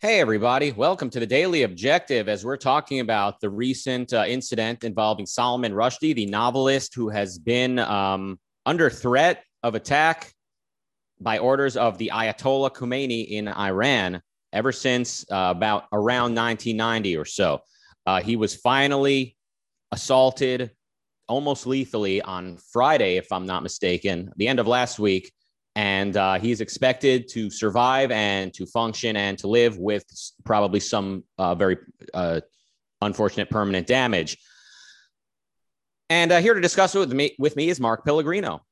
Hey, everybody. Welcome to the Daily Objective as we're talking about the recent uh, incident involving Salman Rushdie, the novelist who has been um, under threat of attack by orders of the Ayatollah Khomeini in Iran ever since uh, about around 1990 or so. Uh, he was finally assaulted almost lethally on Friday, if I'm not mistaken, the end of last week and uh, he's expected to survive and to function and to live with probably some uh, very uh, unfortunate permanent damage. And uh, here to discuss it with me, with me is Mark Pellegrino.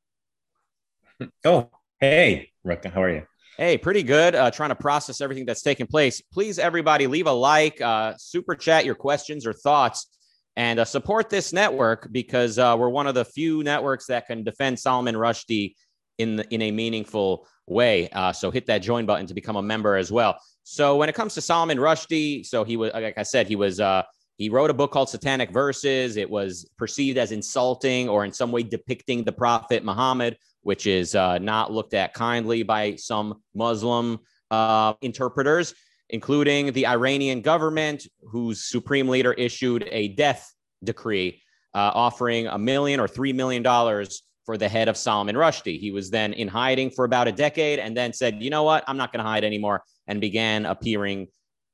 Oh, hey, Rick, how are you? Hey, pretty good. Uh, trying to process everything that's taken place. Please, everybody, leave a like, uh, super chat your questions or thoughts, and support this network because we're one of the few networks that can defend Salman Rushdie in the, in a meaningful way. Uh, so hit that join button to become a member as well. So when it comes to Salman Rushdie, so he was like I said, he was uh, he wrote a book called Satanic Verses. It was perceived as insulting or in some way depicting the Prophet Muhammad, which is uh, not looked at kindly by some Muslim uh, interpreters, including the Iranian government, whose supreme leader issued a death decree uh, offering a million or three million dollars for the head of Solomon Rushdie. He was then in hiding for about a decade and then said, you know what, I'm not going to hide anymore, and began appearing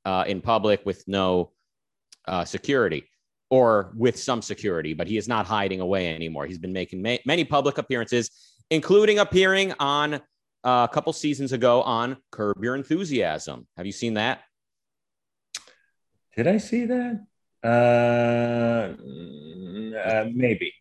uh, in public with no uh, security or with some security, but he is not hiding away anymore. He's been making ma- many public appearances, including appearing on uh, a couple seasons ago on Curb Your Enthusiasm. Have you seen that? Did I see that? Uh, uh maybe.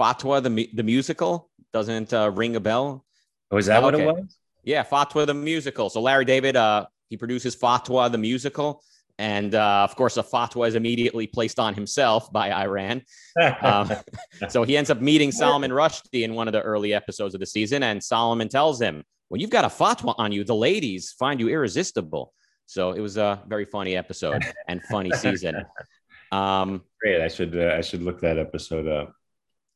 Fatwa the the musical doesn't uh, ring a bell. Oh, is that what it was? Yeah, Fatwa the musical. So Larry David, uh, he produces Fatwa the musical, and uh, of course, a fatwa is immediately placed on himself by Iran. um, so he ends up meeting Solomon Rushdie in one of the early episodes of the season, and Solomon tells him, "When you've got a fatwa on you, the ladies find you irresistible." So it was a very funny episode and funny season. Um, Great. I should uh, I should look that episode up.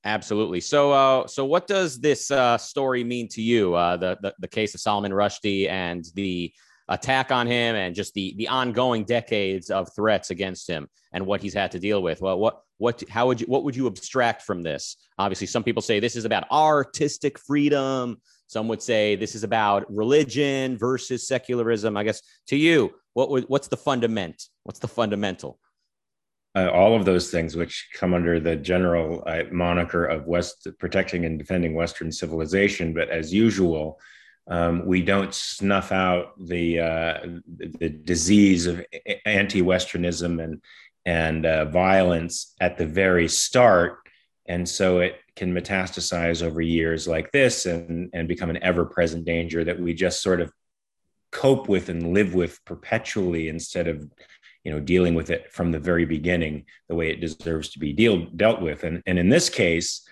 Absolutely. So, uh, so what does this uh, story mean to you? Uh, the, the, the case of Salman Rushdie and the attack on him, and just the the ongoing decades of threats against him, and what he's had to deal with. Well, what what how would you what would you abstract from this? Obviously, some people say this is about artistic freedom. Some would say this is about religion versus secularism. I guess to you, what would what's the fundament? What's the fundamental? Uh, all of those things, which come under the general uh, moniker of West protecting and defending Western civilization. But as usual, um, we don't snuff out the uh, the disease of anti-Westernism and and uh, violence at the very start, and so it can metastasize over years like this and and become an ever-present danger that we just sort of cope with and live with perpetually instead of you know dealing with it from the very beginning the way it deserves to be deal, dealt with. And, and in this case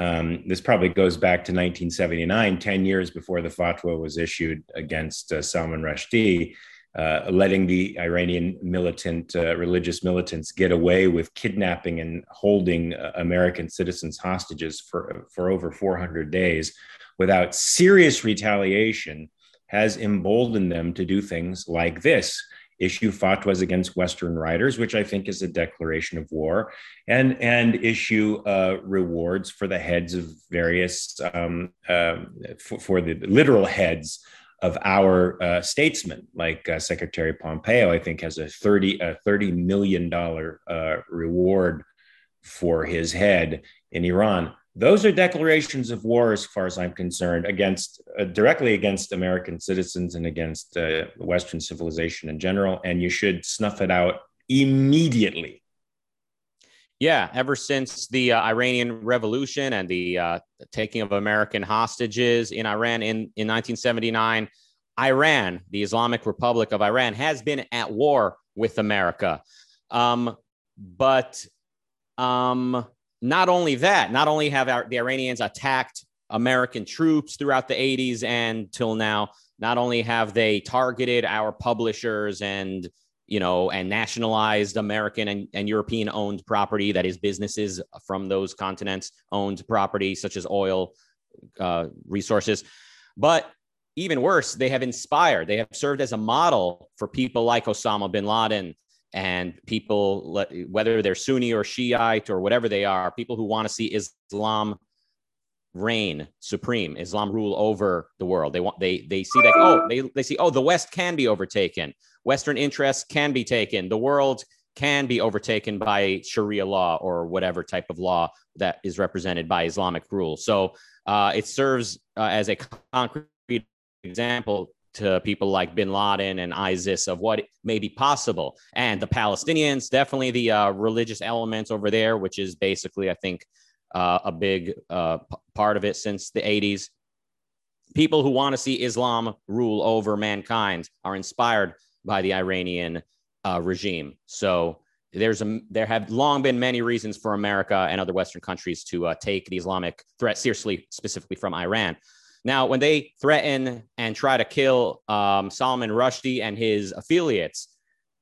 um, this probably goes back to 1979 10 years before the fatwa was issued against uh, salman rushdie uh, letting the iranian militant uh, religious militants get away with kidnapping and holding uh, american citizens hostages for, for over 400 days without serious retaliation has emboldened them to do things like this issue fatwas against Western writers, which I think is a declaration of war, and and issue uh, rewards for the heads of various um, uh, for, for, the literal heads of our uh, statesmen, like uh, Secretary Pompeo. I think has a thirty a thirty million dollar uh, reward for his head in Iran those are declarations of war as far as i'm concerned against uh, directly against american citizens and against uh, western civilization in general and you should snuff it out immediately. Yeah ever since the uh, iranian revolution and the uh, taking of american hostages in iran in, in 1979 iran the islamic republic of iran has been at war with america. Um, but um, not only that, not only have our, the Iranians attacked American troops throughout the 80s and till now, not only have they targeted our publishers and you know and nationalized American and, and European owned property that is businesses from those continents owned property such as oil uh, resources, but even worse, they have inspired, they have served as a model for people like Osama bin Laden and people, whether they're Sunni or Shiite or whatever they are, people who want to see Islam reign supreme, Islam rule over the world. They want they they see that oh they they see oh the West can be overtaken, Western interests can be taken, the world can be overtaken by Sharia law or whatever type of law that is represented by Islamic rule. So uh, it serves uh, as a concrete example to people like bin Laden and ISIS of what may be possible. And the Palestinians, definitely the uh, religious elements over there, which is basically, I think, uh, a big uh, p- part of it since the 80s. People who want to see Islam rule over mankind are inspired by the Iranian uh, regime. So there's a there have long been many reasons for America and other Western countries to uh, take the Islamic threat seriously, specifically from Iran. Now, when they threaten and try to kill um, Salman Rushdie and his affiliates,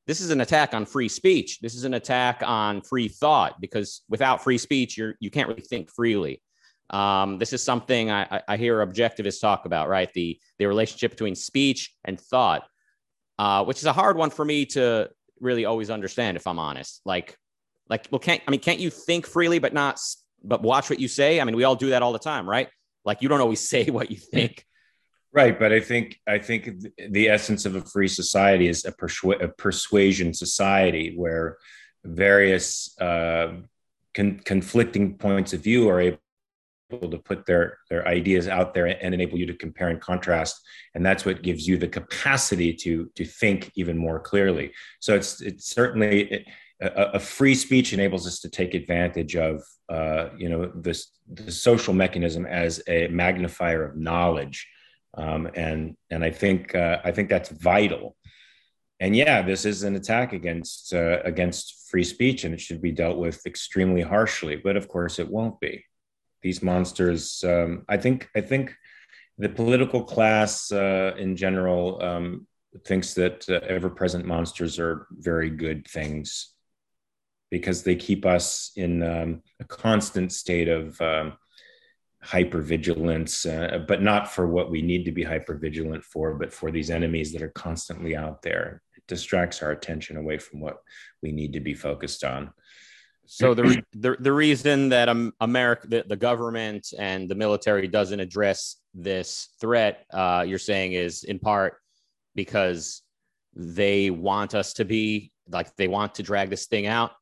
this is an attack on free speech. This is an attack on free thought because without free speech, you're you can't really think freely. Um, this is something I, I, hear objectivists talk about, right? The the relationship between speech and thought, uh, which is a hard one for me to really always understand, if I'm honest. Like, like, well, can't I mean, can't you think freely but not but watch what you say? I mean, we all do that all the time, right? Like you don't always say what you think. Right, but I think I think the essence of a free society is a, persu- a persuasion society where various uh, con- conflicting points of view are able to put their their ideas out there and enable you to compare and contrast and that's what gives you the capacity to to think even more clearly so it's it's certainly a, a free speech enables us to take advantage of uh, you know this the social mechanism as a magnifier of knowledge. Um, and and I think uh, I think that's vital. And yeah this is an attack against uh, against free speech and it should be dealt with extremely harshly but of course it won't be. These monsters um, I think I think the political class uh, in general um, thinks that uh, ever-present monsters are very good things because they keep us in um, a constant state of um, hypervigilance, uh, but not for what we need to be hypervigilant for, but for these enemies that are constantly out there. It distracts our attention away from what we need to be focused on. So the the, the reason that um, America, the, the government and the military doesn't address this threat, uh, you're saying, is in part because they want us to be like they want to drag this thing out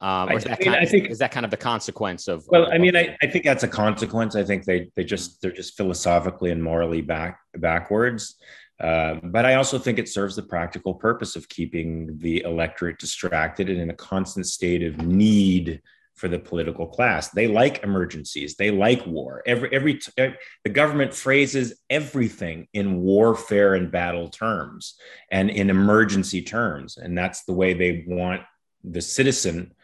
um, or is that, I, mean, kind of, think, is that kind of the consequence of? Well, of, I mean, I, I think that's a consequence. I think they they just they're just philosophically and morally back backwards. Uh, but I also think it serves the practical purpose of keeping the electorate distracted and in a constant state of need for the political class. They like emergencies. They like war. Every every the government phrases everything in warfare and battle terms and in emergency terms, and that's the way they want the citizen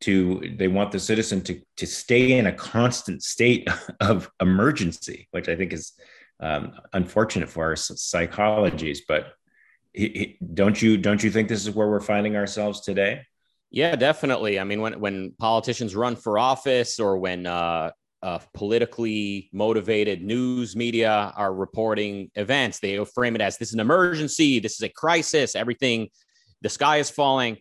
to they want the citizen to to stay in a constant state of emergency which i think is um, unfortunate for our psychologies but he, he, don't you don't you think this is where we're finding ourselves today? Yeah definitely. I mean when when politicians run for office or when uh, uh, politically motivated news media are reporting events they frame it as this is an emergency. This is a crisis. Everything the sky is falling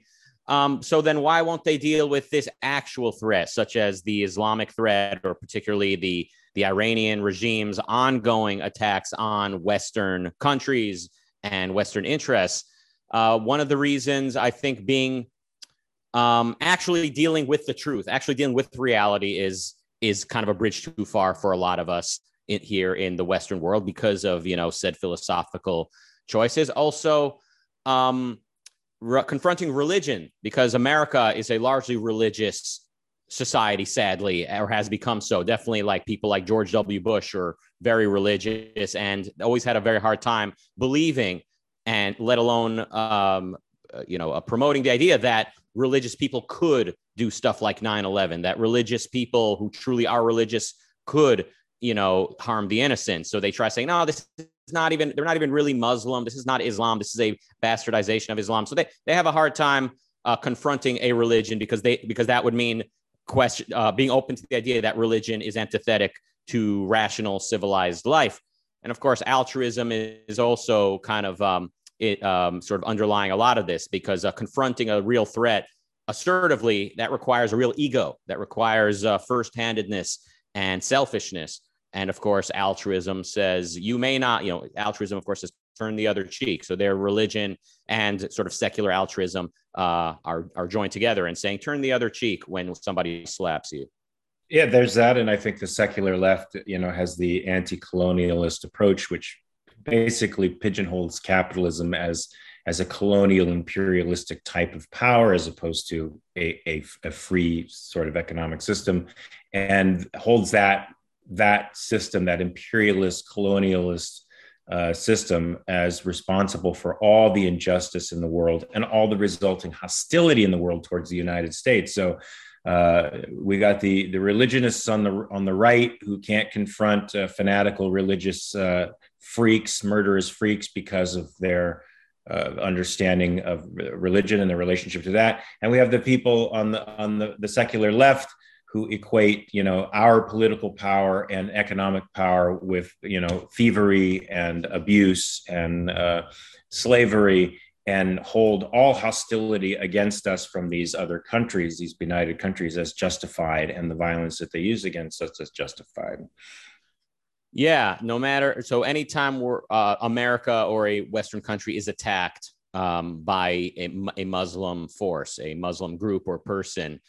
um, so then why won't they deal with this actual threat, such as the Islamic threat or particularly the, the Iranian regime's ongoing attacks on Western countries and Western interests? Uh, one of the reasons I think being um, actually dealing with the truth, actually dealing with reality is is kind of a bridge too far for a lot of us in, here in the Western world because of you know said philosophical choices. Also, um, re- confronting religion because America is a largely religious society, sadly, or has become so. Definitely, like people like George W. Bush are very religious and always had a very hard time believing, and let alone, um, uh, you know, uh, promoting the idea that religious people could do stuff like 9/11. That religious people who truly are religious could, you know, harm the innocent. So they try saying, "No, this is not even they're not even really Muslim. This is not Islam. This is a bastardization of Islam. So they they have a hard time uh, confronting a religion because they because that would mean question uh, being open to the idea that religion is antithetic to rational civilized life. And of course, altruism is also kind of um, it, um, sort of underlying a lot of this because uh, confronting a real threat assertively that requires a real ego, that requires uh, first-handedness and selfishness. And of course, altruism says you may not, you know, altruism, of course, is turn the other cheek. So their religion and sort of secular altruism uh, are, are joined together and saying, turn the other cheek when somebody slaps you. Yeah, there's that. And I think the secular left, you know, has the anti colonialist approach, which basically pigeonholes capitalism as as a colonial imperialistic type of power as opposed to a, a, a, free sort of economic system and holds that that system that imperialist colonialist uh, system as responsible for all the injustice in the world and all the resulting hostility in the world towards the united states so uh, we got the the religionists on the on the right who can't confront uh, fanatical religious uh, freaks, murderous freaks, because of their uh, understanding of religion and the relationship to that. And we have the people on the on the, the secular left who equate, you know, our political power and economic power with, you know, thievery and abuse and uh, slavery and hold all hostility against us from these other countries, these benighted countries, as justified, and the violence that they use against us as justified. Yeah, no matter. So anytime we're uh, America or a Western country is attacked um, by a, a Muslim force, a Muslim group or person,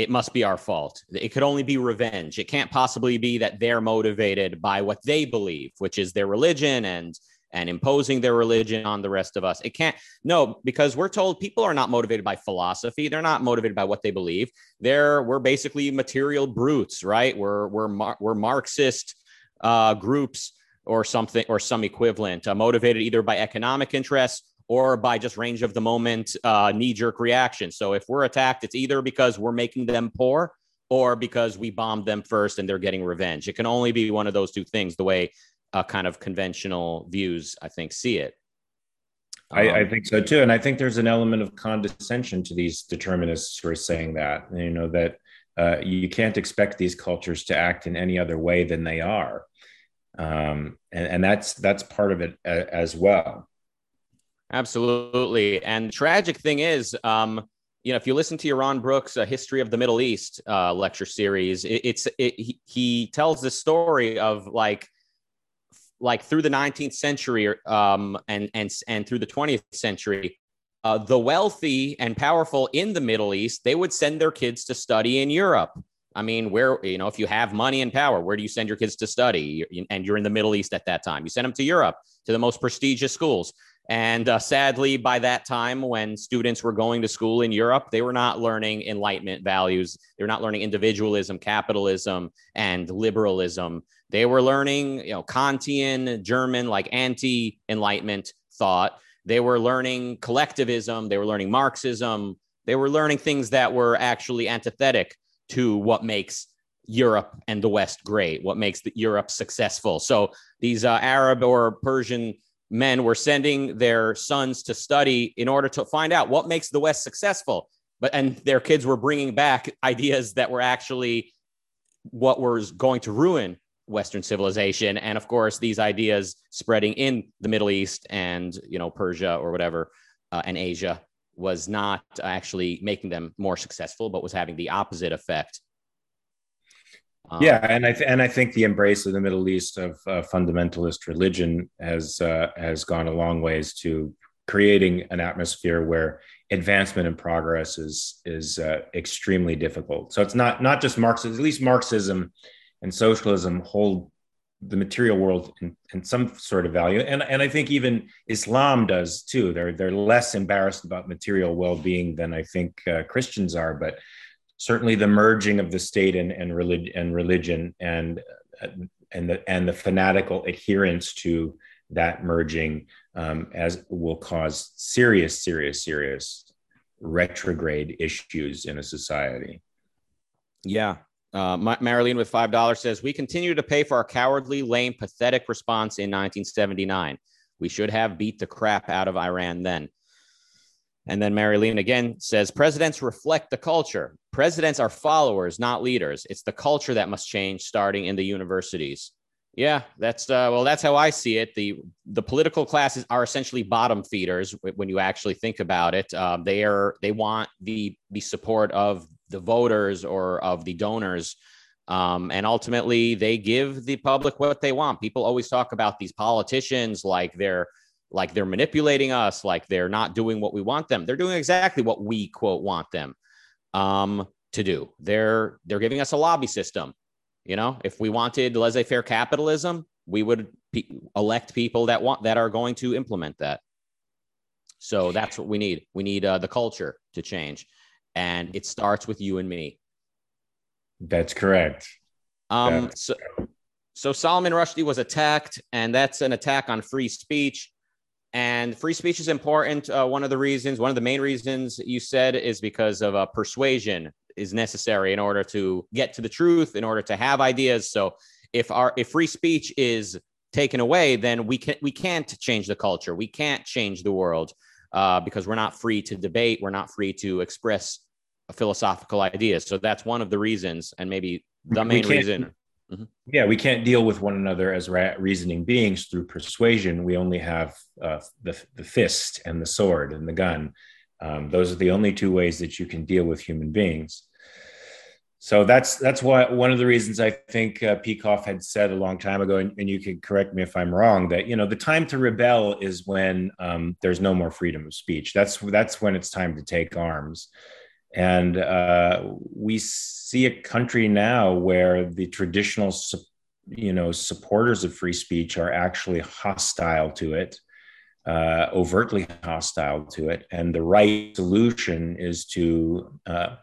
it must be our fault. It could only be revenge. It can't possibly be that they're motivated by what they believe, which is their religion and and imposing their religion on the rest of us. It can't, no, because we're told people are not motivated by philosophy. They're not motivated by what they believe. They're, we're basically material brutes, right? We're, we're, we're Marxist uh, groups or something or some equivalent, uh, motivated either by economic interests or by just range of the moment uh, knee jerk reaction. So if we're attacked, it's either because we're making them poor or because we bombed them first and they're getting revenge. It can only be one of those two things, the way uh, kind of conventional views, I think, see it. Um, I, I, um, think so too, and I think there's an element of condescension to these determinists who are saying that. You know that uh, you can't expect these cultures to act in any other way than they are, um, and, and that's that's part of it uh, as well. Absolutely, and the tragic thing is, um, you know, if you listen to Yaron Brook's "History of the Middle East" uh, lecture series, it, it's it, he, he tells the story of like like through the 19th century um, and and and through the 20th century, uh, the wealthy and powerful in the Middle East they would send their kids to study in Europe. I mean, where you know if you have money and power, where do you send your kids to study? And you're in the Middle East at that time. You send them to Europe to the most prestigious schools. And uh, sadly, by that time, when students were going to school in Europe, they were not learning Enlightenment values. They were not learning individualism, capitalism, and liberalism. They were learning, you know, Kantian, German, like anti-Enlightenment thought. They were learning collectivism. They were learning Marxism. They were learning things that were actually antithetic to what makes Europe and the West great, what makes Europe successful. So these uh, Arab or Persian men were sending their sons to study in order to find out what makes the West successful. But and their kids were bringing back ideas that were actually what was going to ruin Western civilization, and of course these ideas spreading in the Middle East and you know Persia or whatever uh, and Asia was not actually making them more successful, but was having the opposite effect. Um, yeah, and I th- and I think the embrace of the Middle East of uh, fundamentalist religion has uh, has gone a long ways to creating an atmosphere where advancement and progress is is uh, extremely difficult. So it's not not just Marxism. At least Marxism and socialism hold the material world in, in, some sort of value and, and i think even islam does too they're, they're less embarrassed about material well-being than i think uh, christians are but certainly the merging of the state and, and, and religion and, and, the, and the fanatical adherence to that merging um, as will cause serious serious serious retrograde issues in a society yeah uh, Marilyn with $5 says, We continue to pay for our cowardly, lame, pathetic response in 1979. We should have beat the crap out of Iran then. And then Marilyn again says, Presidents reflect the culture. Presidents are followers, not leaders. It's the culture that must change starting in the universities. Yeah, that's uh, well, that's how I see it. the The political classes are essentially bottom feeders when you actually think about it. Um, they are they want the the support of the voters or of the donors, um, and ultimately they give the public what they want. People always talk about these politicians like they're like they're manipulating us, like they're not doing what we want them. They're doing exactly what we quote want them um, to do. They're they're giving us a lobby system you know, if we wanted laissez-faire capitalism, we would pe- elect people that want that are going to implement that. So that's what we need. We need uh, the culture to change, and it starts with you and me. That's correct. Um, that's so, so Solomon Rushdie was attacked, and that's an attack on free speech. And free speech is important. Uh, one of the reasons, one of the main reasons you said is because of uh, persuasion is necessary in order to get to the truth, in order to have ideas. So if our if free speech is taken away, then we can we can't change the culture. We can't change the world uh, because we're not free to debate. We're not free to express philosophical ideas. So that's one of the reasons, and maybe the main reason. Mm-hmm. Yeah, we can't deal with one another as ra- reasoning beings through persuasion. We only have uh, the, the fist and the sword and the gun. Um, those are the only two ways that you can deal with human beings so that's that's why one of the reasons I think uh, Peikoff had said a long time ago, and, and, you can correct me if I'm wrong, that you know the time to rebel is when um, there's no more freedom of speech. That's that's when it's time to take arms, and uh, we see a country now where the traditional, you know, supporters of free speech are actually hostile to it. Uh, overtly hostile to it, and the right solution is to uh,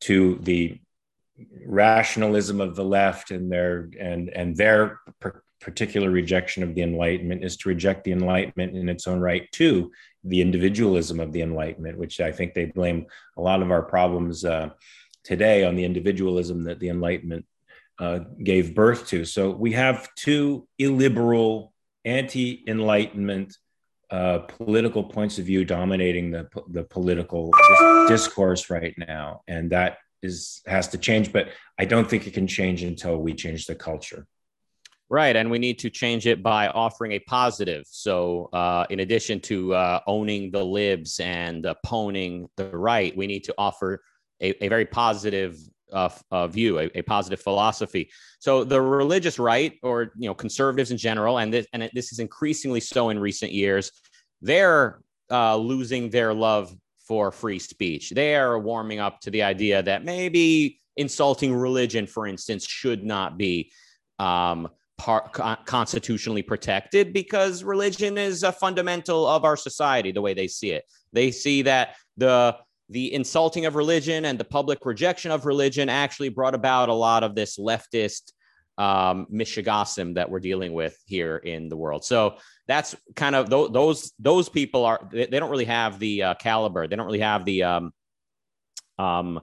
to the rationalism of the left and their and and their particular rejection of the enlightenment is to reject the enlightenment in its own right too the individualism of the enlightenment which i think they blame a lot of our problems uh, today on the individualism that the enlightenment uh, gave birth to. So we have two illiberal anti-enlightenment uh, political points of view dominating the, the political discourse right now. And that is has to change but i don't think it can change until we change the culture right and we need to change it by offering a positive so uh, in addition to uh, owning the libs and opposing the right we need to offer a, a very positive uh, uh, view, a, a, positive philosophy. So the religious right, or you know, conservatives in general, and this, and this is increasingly so in recent years, they're uh, losing their love for free speech. They are warming up to the idea that maybe insulting religion, for instance, should not be um, par- constitutionally protected because religion is a fundamental of our society, the way they see it. They see that the the insulting of religion and the public rejection of religion actually brought about a lot of this leftist um, that we're dealing with here in the world. So that's kind of th- those those people are they, they don't really have the uh, caliber. They don't really have the um, um,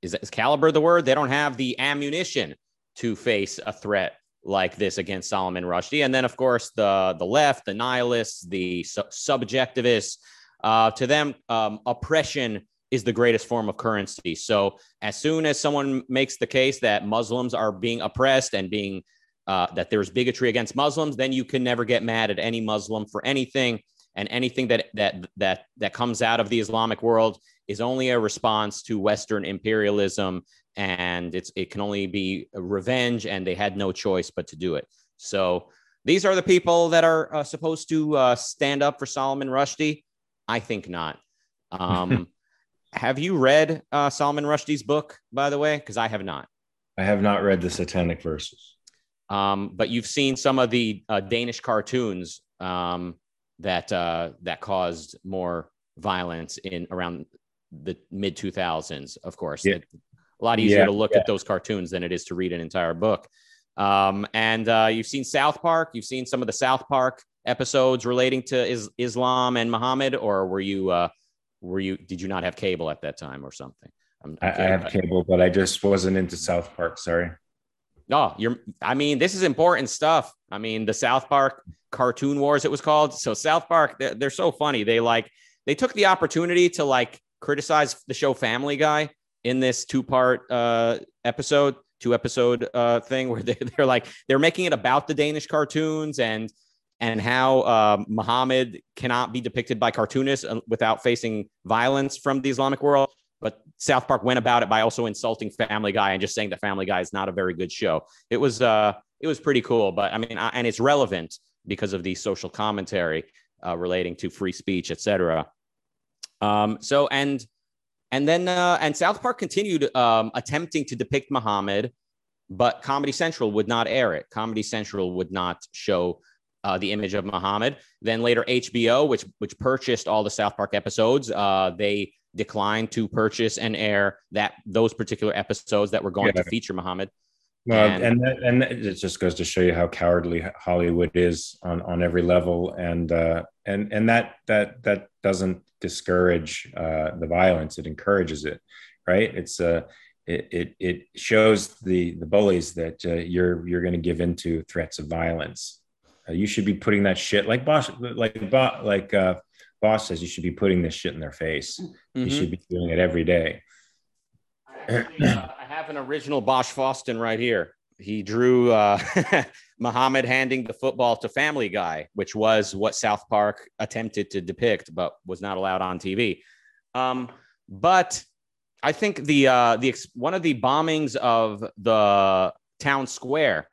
is, is caliber the word? They don't have the ammunition to face a threat like this against Solomon Rushdie. And then, of course, the the left, the nihilists, the su- subjectivists. Uh, to them, um, oppression is the greatest form of currency. So as soon as someone makes the case that Muslims are being oppressed and being uh, that there's bigotry against Muslims, then you can never get mad at any Muslim for anything. And anything that that that that comes out of the Islamic world is only a response to Western imperialism, and it's it can only be revenge. And they had no choice but to do it. So these are the people that are uh, supposed to uh, stand up for solomon Rushdie. I think not. Um, have you read uh, Salman Rushdie's book, by the way? Because I have not. I have not read the Satanic Verses. Um, but you've seen some of the uh, Danish cartoons um, that uh, that caused more violence in around the mid 2000s. Of course, yeah. A lot easier yeah, to look yeah. at those cartoons than it is to read an entire book. Um, and uh, you've seen South Park. You've seen some of the South Park episodes relating to is- Islam and Muhammad, or were you uh, were you did you not have cable at that time or something? I'm, I'm I, I have cable, but I just wasn't into South Park. Sorry. No, you're. I mean, this is important stuff. I mean, the South Park cartoon wars, it was called. So South Park, they're, they're so funny. They like they took the opportunity to like criticize the show Family Guy in this two part uh, episode. two episode uh, thing where they, they're like they're making it about the Danish cartoons and and how uh, Muhammad cannot be depicted by cartoonists without facing violence from the Islamic world. But South Park went about it by also insulting Family Guy and just saying that Family Guy is not a very good show. It was uh, it was pretty cool, but I mean, and it's relevant because of the social commentary uh, relating to free speech, etc. Um, so and and then uh, and South Park continued um, attempting to depict Muhammad, but Comedy Central would not air it. Comedy Central would not show uh, the image of Muhammad. Then later HBO, which which purchased all the South Park episodes, uh, they declined to purchase and air that those particular episodes that were going yeah. to feature Muhammad. Well, and and, that, and it just goes to show you how cowardly Hollywood is on on every level, and uh, and and that that that doesn't discourage uh, the violence; it encourages it, right? It's uh, it it, it shows the the bullies that uh, you're you're going to give into threats of violence. Uh, you should be putting that shit like Bosch like like uh, Bosch says you should be putting this shit in their face. Mm-hmm. You should be doing it every day. Actually, I have an original Bosch Fawston right here. He drew uh, Muhammad handing the football to Family Guy, which was what South Park attempted to depict, but was not allowed on TV. Um, but I think the uh, the one of the bombings of the town square,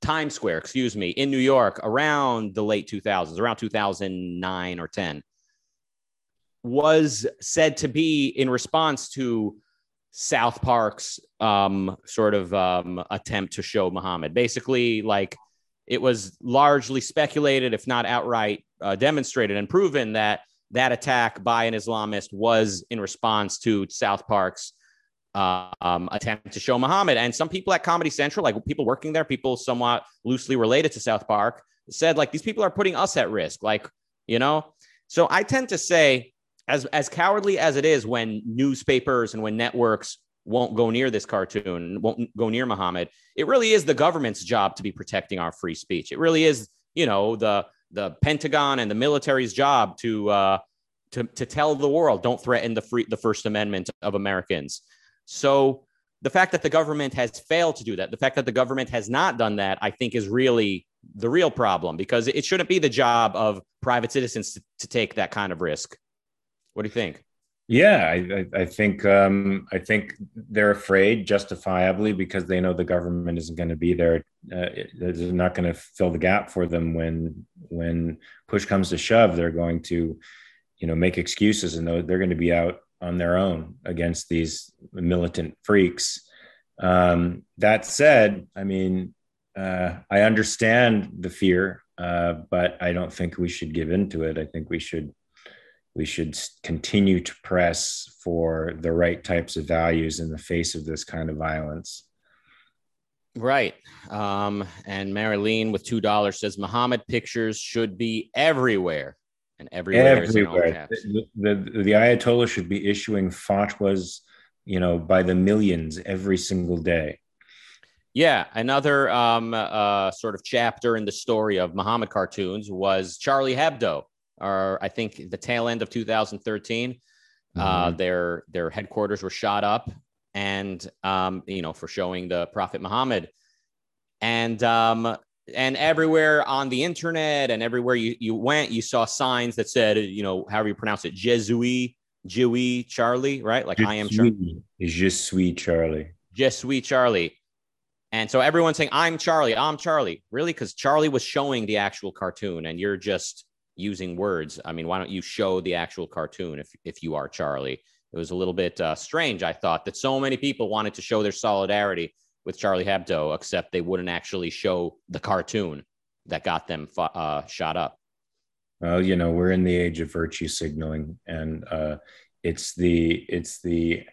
Times Square, excuse me, in New York around the late 2000s, around 2009 or 10, was said to be in response to South Park's um, sort of um, attempt to show Muhammad. Basically, like it was largely speculated, if not outright uh, demonstrated and proven, that that attack by an Islamist was in response to South Park's uh, um, attempt to show Muhammad. And some people at Comedy Central, like people working there, people somewhat loosely related to South Park, said like these people are putting us at risk. Like, you know, so I tend to say as as cowardly as it is when newspapers and when networks won't go near this cartoon, won't go near Muhammad, it really is the government's job to be protecting our free speech. It really is, you know, the the Pentagon and the military's job to uh, to to tell the world don't threaten the free the First Amendment of Americans. So the fact that the government has failed to do that, the fact that the government has not done that, I think is really the real problem because it shouldn't be the job of private citizens to, to take that kind of risk. What do you think? Yeah, I, I think um, I think they're afraid, justifiably, because they know the government isn't going to be there. Uh, they're not going to fill the gap for them when when push comes to shove. They're going to, you know, make excuses, and they're going to be out on their own against these militant freaks. Um, that said, I mean, uh, I understand the fear, uh, but I don't think we should give into it. I think we should we should continue to press for the right types of values in the face of this kind of violence. Right. Um, and Marilyn with $2 says Muhammad pictures should be everywhere. And everywhere. Everywhere. The, the, the Ayatollah should be issuing fatwas, you know, by the millions every single day. Yeah, another um, uh, sort of chapter in the story of Muhammad cartoons was Charlie Hebdo, or I think the tail end of 2013. Uh, mm-hmm. Uh, their their headquarters were shot up, and um, you know for showing the Prophet Muhammad, and um, and everywhere on the internet and everywhere you, you went, you saw signs that said, you know, however you pronounce it, Jesui, Jewy Charlie, right? Like Je I am Charlie. Je suis Charlie. Je suis Charlie. And so everyone's saying, I'm Charlie, I'm Charlie. Really? Because Charlie was showing the actual cartoon and you're just using words. I mean, why don't you show the actual cartoon if if you are Charlie? It was a little bit uh, strange, I thought, that so many people wanted to show their solidarity with Charlie Hebdo, except they wouldn't actually show the cartoon that got them uh, shot up. Well, you know, we're in the age of virtue signaling, and uh, it's the it's the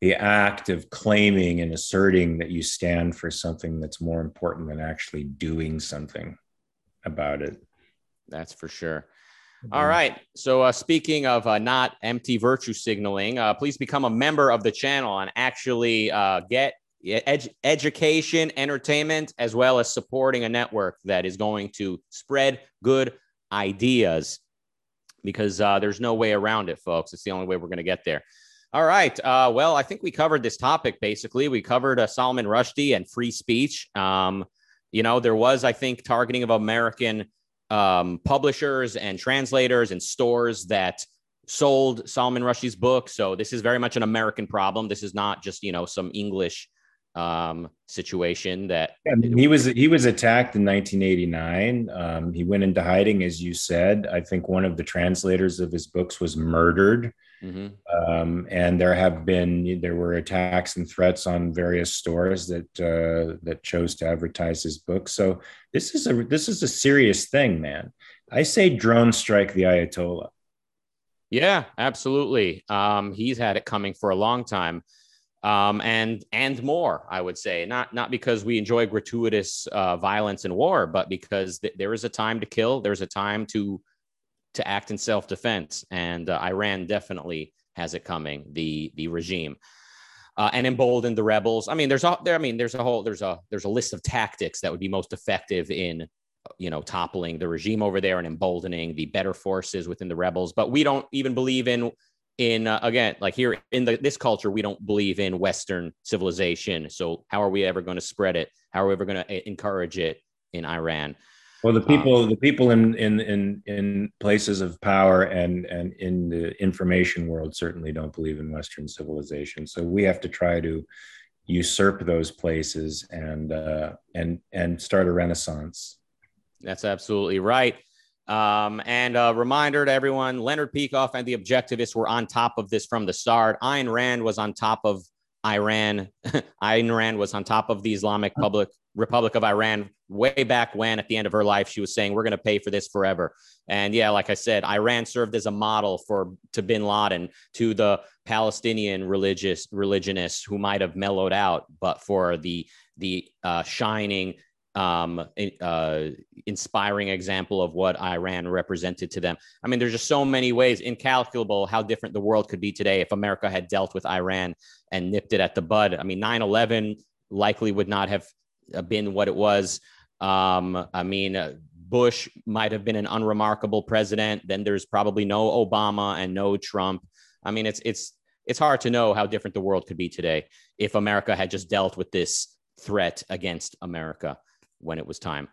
the act of claiming and asserting that you stand for something that's more important than actually doing something about it. That's for sure. All right. So, uh, speaking of uh, not empty virtue signaling, uh, please become a member of the channel and actually uh, get ed- education, entertainment, as well as supporting a network that is going to spread good ideas because uh, there's no way around it, folks. It's the only way we're going to get there. All right. Uh, well, I think we covered this topic basically. We covered uh, Salman Rushdie and free speech. Um, you know, there was, I think, targeting of American um, publishers and translators and stores that sold Salman Rushdie's book. So this is very much an American problem. This is not just, you know, some English um, situation that yeah, he was he was attacked in 1989. Um, he went into hiding, as you said. I think one of the translators of his books was murdered, mm-hmm. um, and there have been there were attacks and threats on various stores that uh, that chose to advertise his book. So this is a this is a serious thing, man. I say drone strike the Ayatollah. Yeah, absolutely. Um, he's had it coming for a long time um, and and more. I would say not not because we enjoy gratuitous uh, violence and war, but because th- there is a time to kill. There's a time to to act in self defense, and uh, Iran definitely has it coming. The the regime. Uh, and embolden the rebels. I mean, there's a there. I mean, there's a whole there's a there's a list of tactics that would be most effective in you know toppling the regime over there and emboldening the better forces within the rebels. But we don't even believe in in uh, again like here in the, this culture we don't believe in western civilization so how are we ever going to spread it how are we ever going to eh, encourage it in iran well the people um, the people in in in in places of power and and in the information world certainly don't believe in western civilization so we have to try to usurp those places and uh and and start a renaissance that's absolutely right um, and a reminder to everyone Leonard Peikoff and the Objectivists were on top of this from the start. Ayn Rand was on top of Iran. Ayn Rand was on top of the Islamic Public Republic of Iran way back when, at the end of her life, she was saying, We're going to pay for this forever. And yeah, like I said, Iran served as a model for to bin Laden, to the Palestinian religious religionists who might have mellowed out, but for the the uh, shining um, uh, inspiring example of what Iran represented to them. I mean, there's just so many ways, incalculable, how different the world could be today if America had dealt with Iran and nipped it at the bud. I mean, 9 11 likely would not have been what it was. Um, I mean, uh, Bush might have been an unremarkable president. Then there's probably no Obama and no Trump. I mean, it's it's it's hard to know how different the world could be today if America had just dealt with this threat against America when it was time.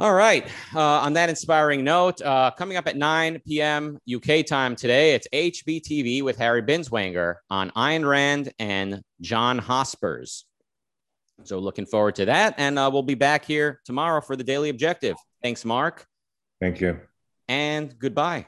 All right. Uh, on that inspiring note, uh, coming up at 9 p.m. UK time today, it's HBTV with Harry Binswanger on Ayn Rand and John Hospers. So looking forward to that. And uh, we'll be back here tomorrow for the Daily Objective. Thanks, Mark. Thank you. And goodbye.